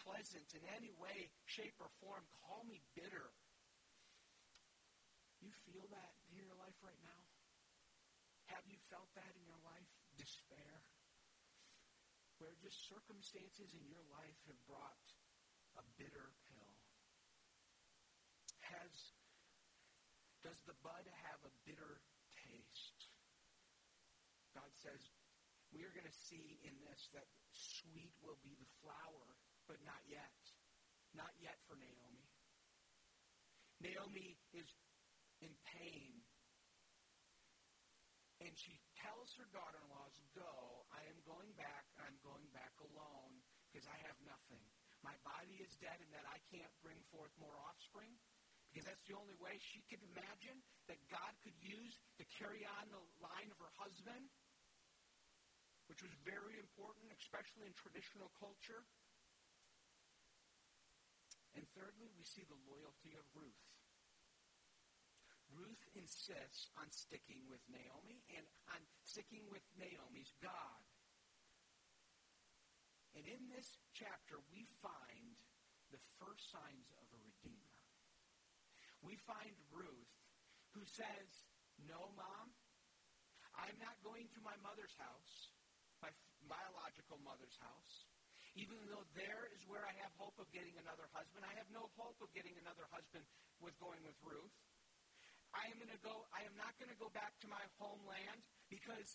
pleasant in any way, shape, or form. Call me bitter. You feel that in your life right now? Have you felt that in your life? Despair? Where just circumstances in your life have brought a bitter pill. Has does the bud have a bitter taste? God says, we are going to see in this that sweet will be the flower but not yet. Not yet for Naomi. Naomi is in pain. And she tells her daughter in laws, Go, I am going back. I'm going back alone because I have nothing. My body is dead and that I can't bring forth more offspring. Because that's the only way she could imagine that God could use to carry on the line of her husband, which was very important, especially in traditional culture. And thirdly, we see the loyalty of Ruth. Ruth insists on sticking with Naomi and on sticking with Naomi's God. And in this chapter, we find the first signs of a redeemer. We find Ruth who says, No, Mom, I'm not going to my mother's house, my biological mother's house. Even though there is where I have hope of getting another husband, I have no hope of getting another husband with going with Ruth. I am going to go, I am not going to go back to my homeland because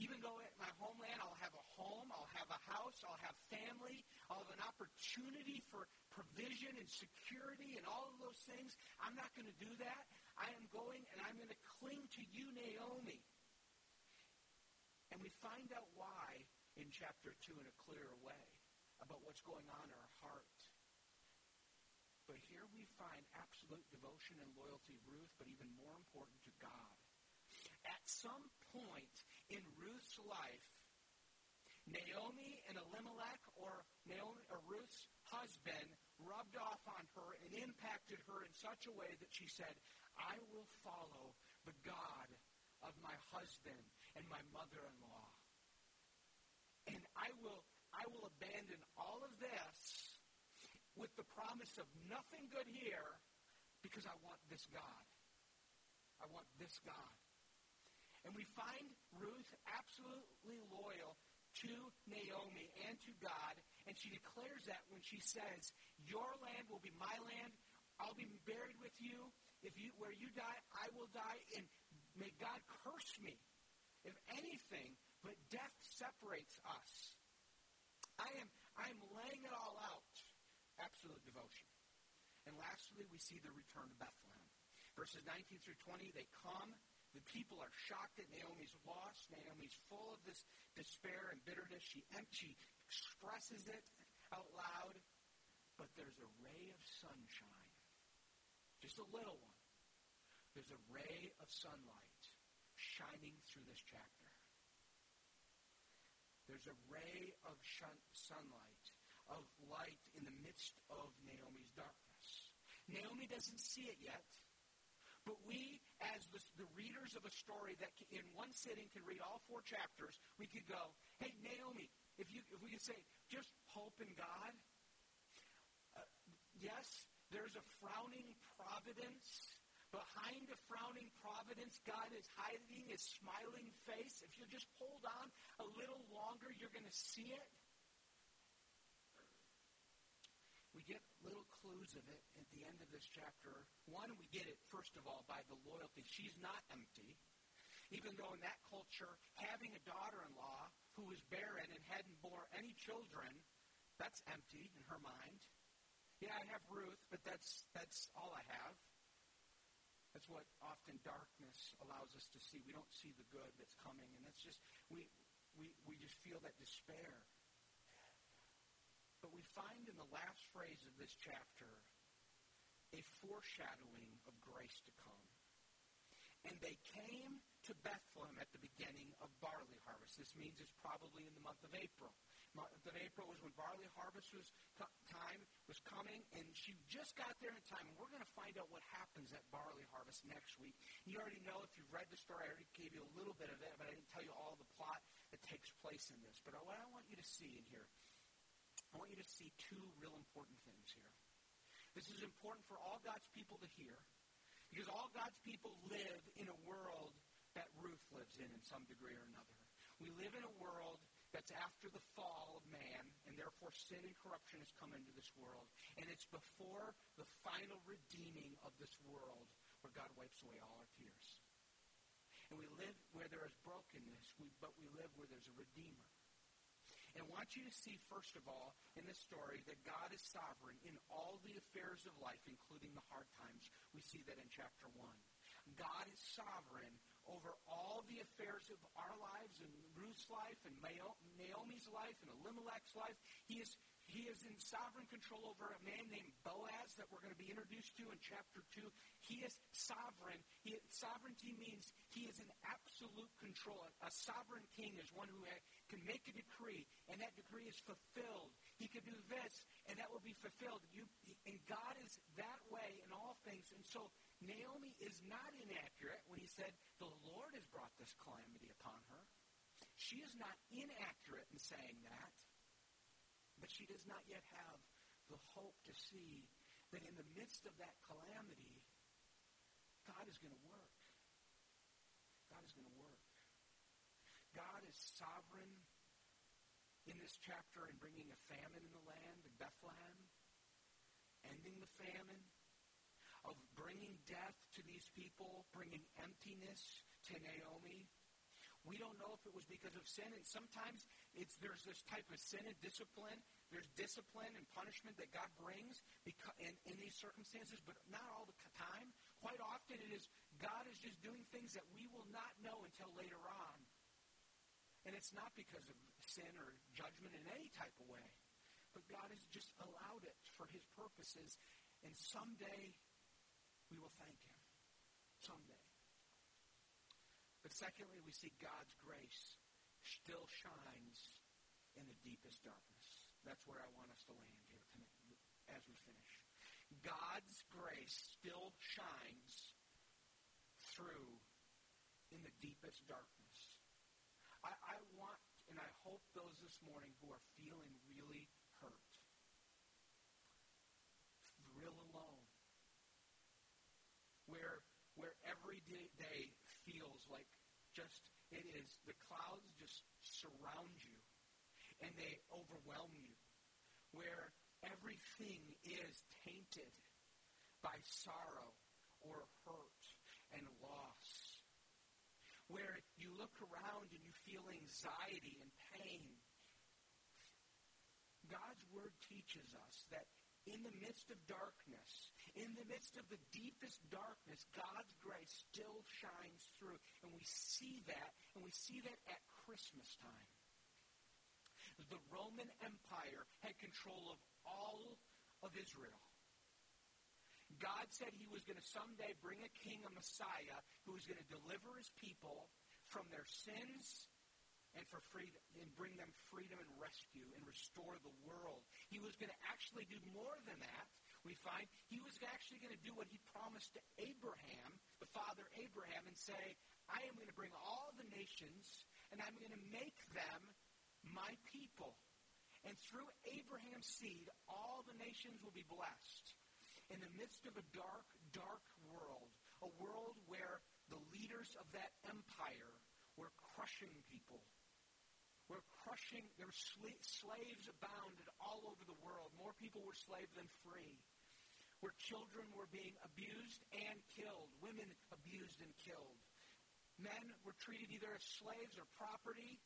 even though at my homeland I'll have a home, I'll have a house, I'll have family, I'll have an opportunity for provision and security and all of those things, I'm not going to do that. I am going and I'm going to cling to you, Naomi. And we find out why in chapter 2 in a clearer way about what's going on in our heart. But here we find absolute devotion and loyalty to Ruth, but even more important to God. At some point in Ruth's life, Naomi and Elimelech, or Naomi or Ruth's husband, rubbed off on her and impacted her in such a way that she said, I will follow the God of my husband and my mother-in-law. And I will, I will abandon all of this with the promise of nothing good here because I want this God. I want this God. And we find Ruth absolutely loyal to Naomi and to God, and she declares that when she says, Your land will be my land, I'll be buried with you. If you where you die, I will die, and may God curse me. If anything, but death separates us. I am I am laying it all out absolute devotion. And lastly, we see the return to Bethlehem. Verses 19 through 20, they come. The people are shocked at Naomi's loss. Naomi's full of this despair and bitterness. She, she expresses it out loud. But there's a ray of sunshine, just a little one. There's a ray of sunlight shining through this chapter. There's a ray of shun- sunlight of light in the midst of Naomi's darkness. Naomi doesn't see it yet, but we, as the, the readers of a story that can, in one sitting can read all four chapters, we could go, "Hey, Naomi, if you if we could say just hope in God." Uh, yes, there's a frowning providence. Behind a frowning providence, God is hiding his smiling face. If you just hold on a little longer, you're going to see it. We get little clues of it at the end of this chapter. One, we get it, first of all, by the loyalty. She's not empty. Even though in that culture, having a daughter in law who was barren and hadn't bore any children, that's empty in her mind. Yeah, I have Ruth, but that's, that's all I have. That's what often darkness allows us to see. We don't see the good that's coming, and that's just, we, we, we just feel that despair. But we find in the last phrase of this chapter a foreshadowing of grace to come. And they came to Bethlehem at the beginning of barley harvest. This means it's probably in the month of April. Of April was when barley harvest was time was coming, and she just got there in time. And we're going to find out what happens at barley harvest next week. You already know if you've read the story. I already gave you a little bit of it, but I didn't tell you all the plot that takes place in this. But what I want you to see in here I want you to see two real important things here. This is important for all God's people to hear because all God's people live in a world that Ruth lives in in some degree or another. We live in a world that's after the fall of man, and therefore sin and corruption has come into this world. And it's before the final redeeming of this world where God wipes away all our tears. And we live where there is brokenness, but we live where there's a redeemer. And I want you to see, first of all, in this story, that God is sovereign in all the affairs of life, including the hard times. We see that in chapter 1. God is sovereign over all the affairs of our lives and Ruth's life and Naomi's life and Elimelech's life. He is, he is in sovereign control over a man named Boaz that we're going to be introduced to in chapter 2. He is sovereign. He, sovereignty means He is in absolute control. A sovereign king is one who uh, can make a decree, and that decree is fulfilled. He can do this, and that will be fulfilled. You, and God is that way in all things. And so Naomi is not inaccurate when he said, The Lord has brought this calamity upon her. She is not inaccurate in saying that, but she does not yet have the hope to see that in the midst of that calamity, God is going to work. God is going to work. God is sovereign in this chapter in bringing a famine in the land in Bethlehem, ending the famine, of bringing death to these people, bringing emptiness to Naomi. We don't know if it was because of sin, and sometimes it's there's this type of sin and discipline. There's discipline and punishment that God brings because, in, in these circumstances, but not all the time. Quite often, it is God is just doing things that we will not know until later on, and it's not because of sin or judgment in any type of way, but God has just allowed it for His purposes, and someday we will thank Him. Someday. But secondly, we see God's grace still shines in the deepest darkness. That's where I want us to land here tonight as we finish. God's grace still shines through in the deepest darkness. I, I want and I hope those this morning who are feeling really hurt, real alone, where where every day feels like just it is the clouds just surround you and they overwhelm you, where everything is tainted by sorrow or hurt and loss, where you look around and you feel anxiety and pain. God's Word teaches us that in the midst of darkness, in the midst of the deepest darkness, God's grace still shines through. And we see that, and we see that at Christmas time. The Roman Empire had control of all of Israel. God said he was going to someday bring a king, a Messiah, who was going to deliver his people from their sins and for freedom and bring them freedom and rescue and restore the world. He was going to actually do more than that. We find he was actually going to do what he promised to Abraham, the father Abraham, and say, I am going to bring all the nations and I'm going to make them my people. And through Abraham's seed, all the nations will be blessed. In the midst of a dark, dark world, a world where the leaders of that empire were crushing people, were crushing, there were slaves abounded all over the world. More people were slaves than free. Where children were being abused and killed, women abused and killed. Men were treated either as slaves or property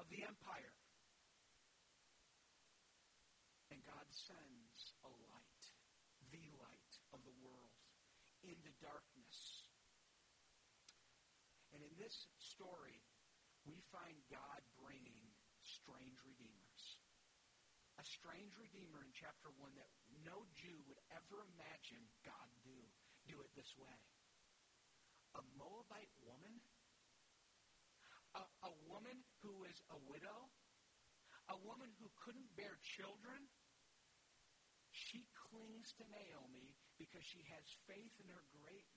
of the empire. And God sends a light, the light of the world, into darkness. And in this story, we find God bringing strange redeemers. A strange redeemer in chapter 1 that no Jew would ever imagine God do, do it this way. A Moabite woman a, a woman who was a widow, a woman who couldn't bear children, she clings to Naomi because she has faith in her great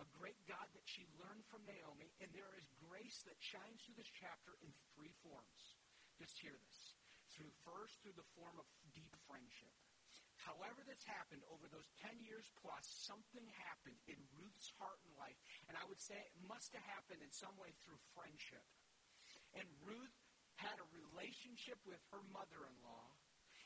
a great God that she learned from Naomi, and there is grace that shines through this chapter in three forms. Just hear this. Through first through the form of deep friendship. However that's happened over those 10 years plus, something happened in Ruth's heart and life. And I would say it must have happened in some way through friendship. And Ruth had a relationship with her mother-in-law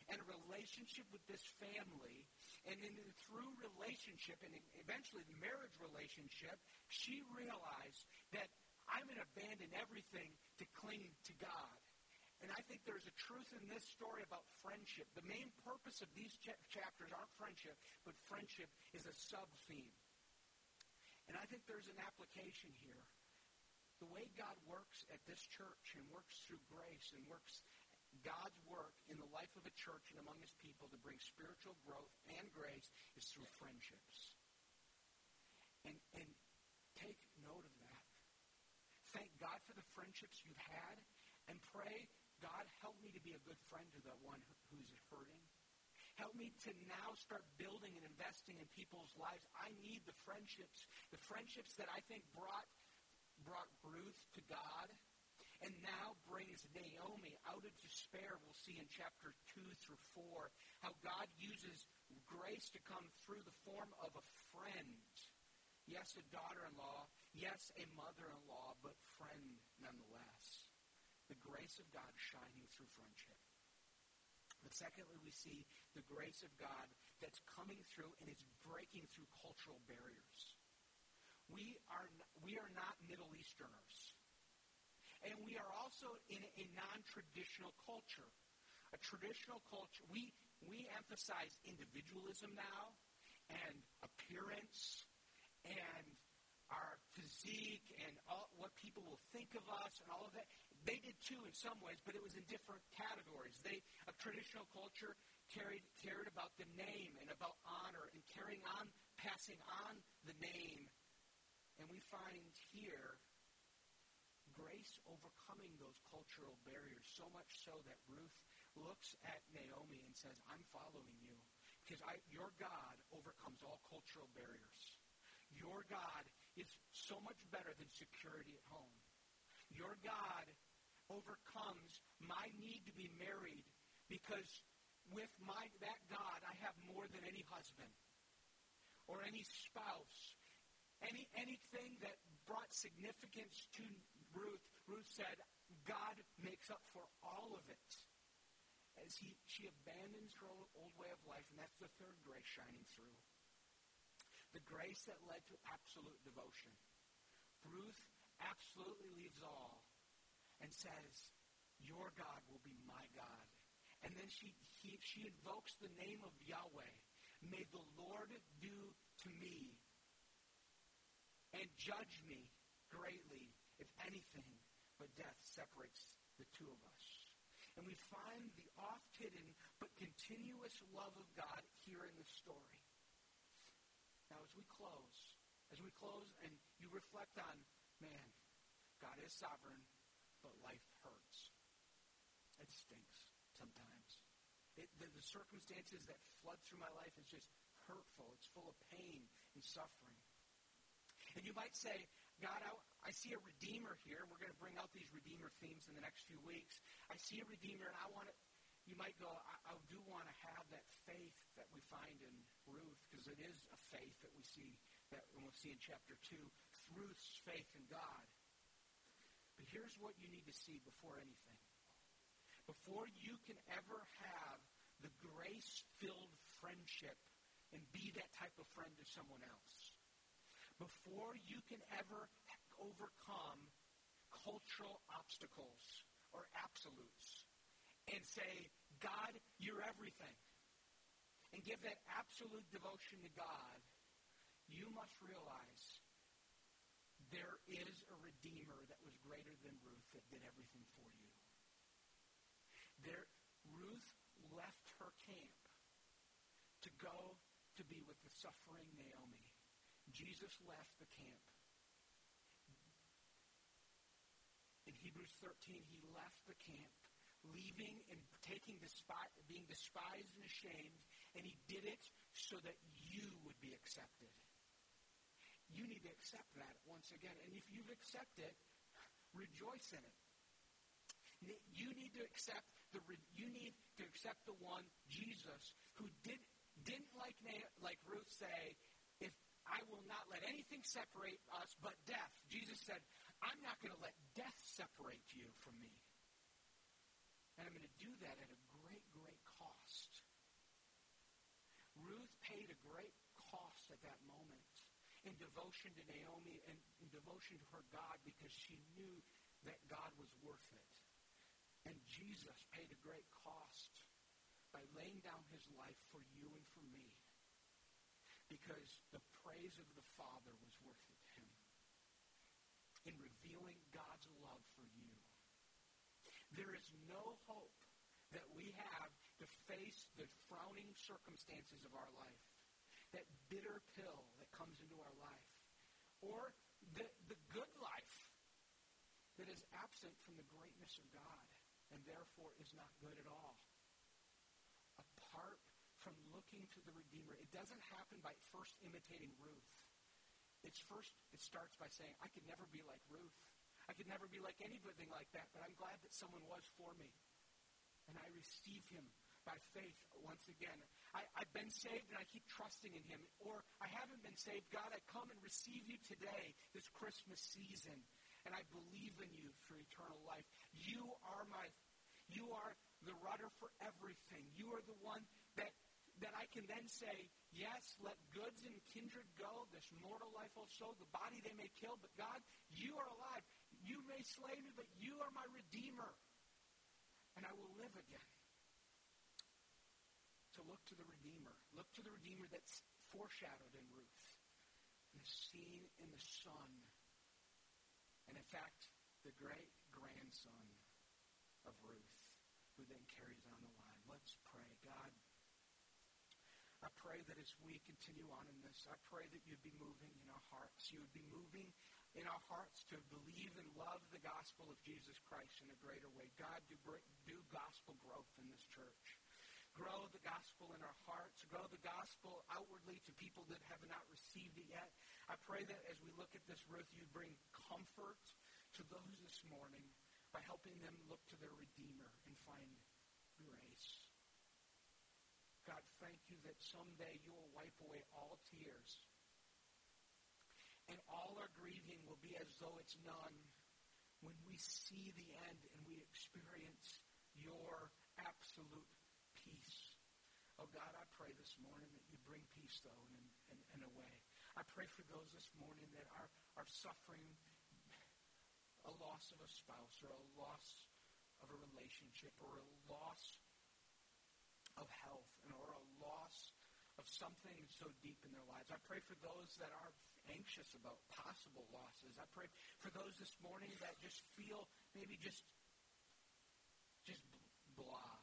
and a relationship with this family. And in, through relationship and eventually the marriage relationship, she realized that I'm going to abandon everything to cling to God. And I think there's a truth in this story about friendship. The main purpose of these ch- chapters aren't friendship, but friendship is a sub theme. And I think there's an application here the way God works at this church and works through grace and works God's work in the life of a church and among his people to bring spiritual growth and grace is through friendships. And, and take note of that. Thank God for the friendships you've had and pray, God, help me to be a good friend to the one who's hurting. Help me to now start building and investing in people's lives. I need the friendships, the friendships that I think brought brought Ruth to God and now brings Naomi out of despair. We'll see in chapter 2 through 4 how God uses grace to come through the form of a friend. Yes, a daughter in law. Yes, a mother in law, but friend nonetheless. The grace of God shining through friendship. But secondly, we see the grace of God that's coming through and it's breaking through cultural barriers. We are, we are not Middle Easterners. And we are also in a non-traditional culture. A traditional culture, we, we emphasize individualism now and appearance and our physique and all, what people will think of us and all of that. They did too in some ways, but it was in different categories. They, a traditional culture carried, cared about the name and about honor and carrying on, passing on the name. And we find here grace overcoming those cultural barriers, so much so that Ruth looks at Naomi and says, I'm following you because I, your God overcomes all cultural barriers. Your God is so much better than security at home. Your God overcomes my need to be married because with my that God I have more than any husband or any spouse. Any anything that brought significance to Ruth, Ruth said, God makes up for all of it. As he, she abandons her old way of life, and that's the third grace shining through. The grace that led to absolute devotion. Ruth absolutely leaves all and says, Your God will be my God. And then she, he, she invokes the name of Yahweh. May the Lord do to me and judge me greatly, if anything, but death separates the two of us. And we find the oft hidden but continuous love of God here in the story. Now, as we close, as we close and you reflect on, man, God is sovereign but life hurts. It stinks sometimes. It, the, the circumstances that flood through my life is just hurtful. It's full of pain and suffering. And you might say, God, I, I see a redeemer here. We're going to bring out these redeemer themes in the next few weeks. I see a redeemer, and I want to. You might go, I, I do want to have that faith that we find in Ruth, because it is a faith that we see that we'll see in chapter two. Ruth's faith in God. But here's what you need to see before anything. Before you can ever have the grace filled friendship and be that type of friend to someone else, before you can ever overcome cultural obstacles or absolutes and say, God, you're everything, and give that absolute devotion to God, you must realize there is a Redeemer that was greater than Ruth that did everything for you. There, Ruth left her camp to go to be with the suffering Naomi. Jesus left the camp. In Hebrews 13, he left the camp, leaving and taking despi- being despised and ashamed, and he did it so that you would be accepted you need to accept that once again. And if you've accepted, rejoice in it. You need to accept the you need to accept the one Jesus who did didn't like like Ruth say, if I will not let anything separate us but death. Jesus said, I'm not going to let death separate you from me. And I'm going to do that at a great, great cost. Ruth paid a great cost at that moment in devotion to Naomi and devotion to her God because she knew that God was worth it. And Jesus paid a great cost by laying down his life for you and for me because the praise of the Father was worth it to him in revealing God's love for you. There is no hope that we have to face the frowning circumstances of our life that bitter pill comes into our life, or the, the good life that is absent from the greatness of God and therefore is not good at all. Apart from looking to the Redeemer, it doesn't happen by first imitating Ruth. It's first, it starts by saying, I could never be like Ruth. I could never be like anything like that, but I'm glad that someone was for me. And I receive him by faith once again. I, I've been saved and I keep trusting in Him. Or I haven't been saved. God, I come and receive you today, this Christmas season, and I believe in you for eternal life. You are my, you are the rudder for everything. You are the one that that I can then say, yes, let goods and kindred go, this mortal life also, the body they may kill, but God, you are alive. You may slay me, but you are my Redeemer. And I will live again to look to the Redeemer. Look to the Redeemer that's foreshadowed in Ruth and seen in the Son. And in fact, the great grandson of Ruth, who then carries on the line. Let's pray. God, I pray that as we continue on in this, I pray that you'd be moving in our hearts. You would be moving in our hearts to believe and love the gospel of Jesus Christ in a greater way. God, do, do gospel growth in this church grow the gospel in our hearts, grow the gospel outwardly to people that have not received it yet. I pray that as we look at this, Ruth, you bring comfort to those this morning by helping them look to their Redeemer and find grace. God, thank you that someday you will wipe away all tears. And all our grieving will be as though it's none when we see the end and we experience your absolute Oh God, I pray this morning that you bring peace, though, in, in, in a way. I pray for those this morning that are, are suffering a loss of a spouse or a loss of a relationship or a loss of health and, or a loss of something so deep in their lives. I pray for those that are anxious about possible losses. I pray for those this morning that just feel maybe just just blah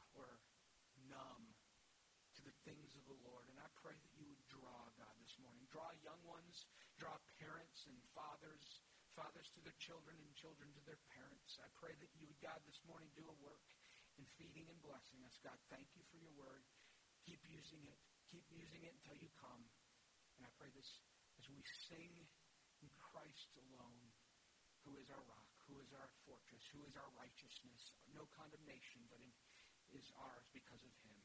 things of the Lord. And I pray that you would draw, God, this morning. Draw young ones, draw parents and fathers, fathers to their children and children to their parents. I pray that you would, God, this morning do a work in feeding and blessing us. God, thank you for your word. Keep using it. Keep using it until you come. And I pray this as we sing in Christ alone, who is our rock, who is our fortress, who is our righteousness. No condemnation, but in, is ours because of him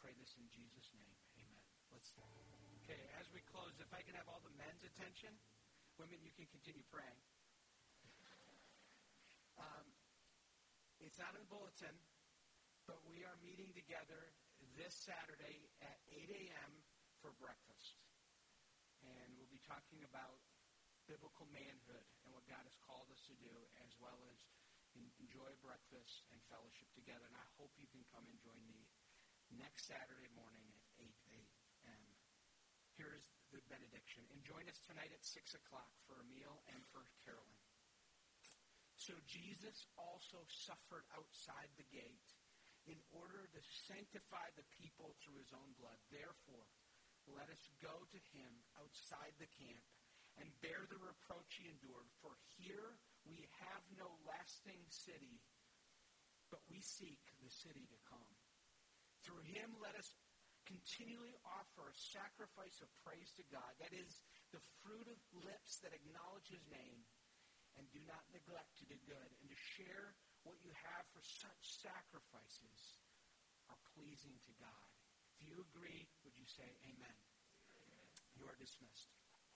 pray this in Jesus' name. Amen. Let's stand. Okay, as we close, if I can have all the men's attention, women, you can continue praying. Um, it's not in the bulletin, but we are meeting together this Saturday at 8 a.m. for breakfast. And we'll be talking about biblical manhood and what God has called us to do, as well as enjoy breakfast and fellowship together. And I hope you can come and join me next Saturday morning at 8 a.m. Here's the benediction. And join us tonight at 6 o'clock for a meal and for caroling. So Jesus also suffered outside the gate in order to sanctify the people through his own blood. Therefore, let us go to him outside the camp and bear the reproach he endured. For here we have no lasting city, but we seek the city to come. Through him, let us continually offer a sacrifice of praise to God. That is the fruit of lips that acknowledge his name. And do not neglect to do good and to share what you have for such sacrifices are pleasing to God. If you agree, would you say amen? amen. You are dismissed.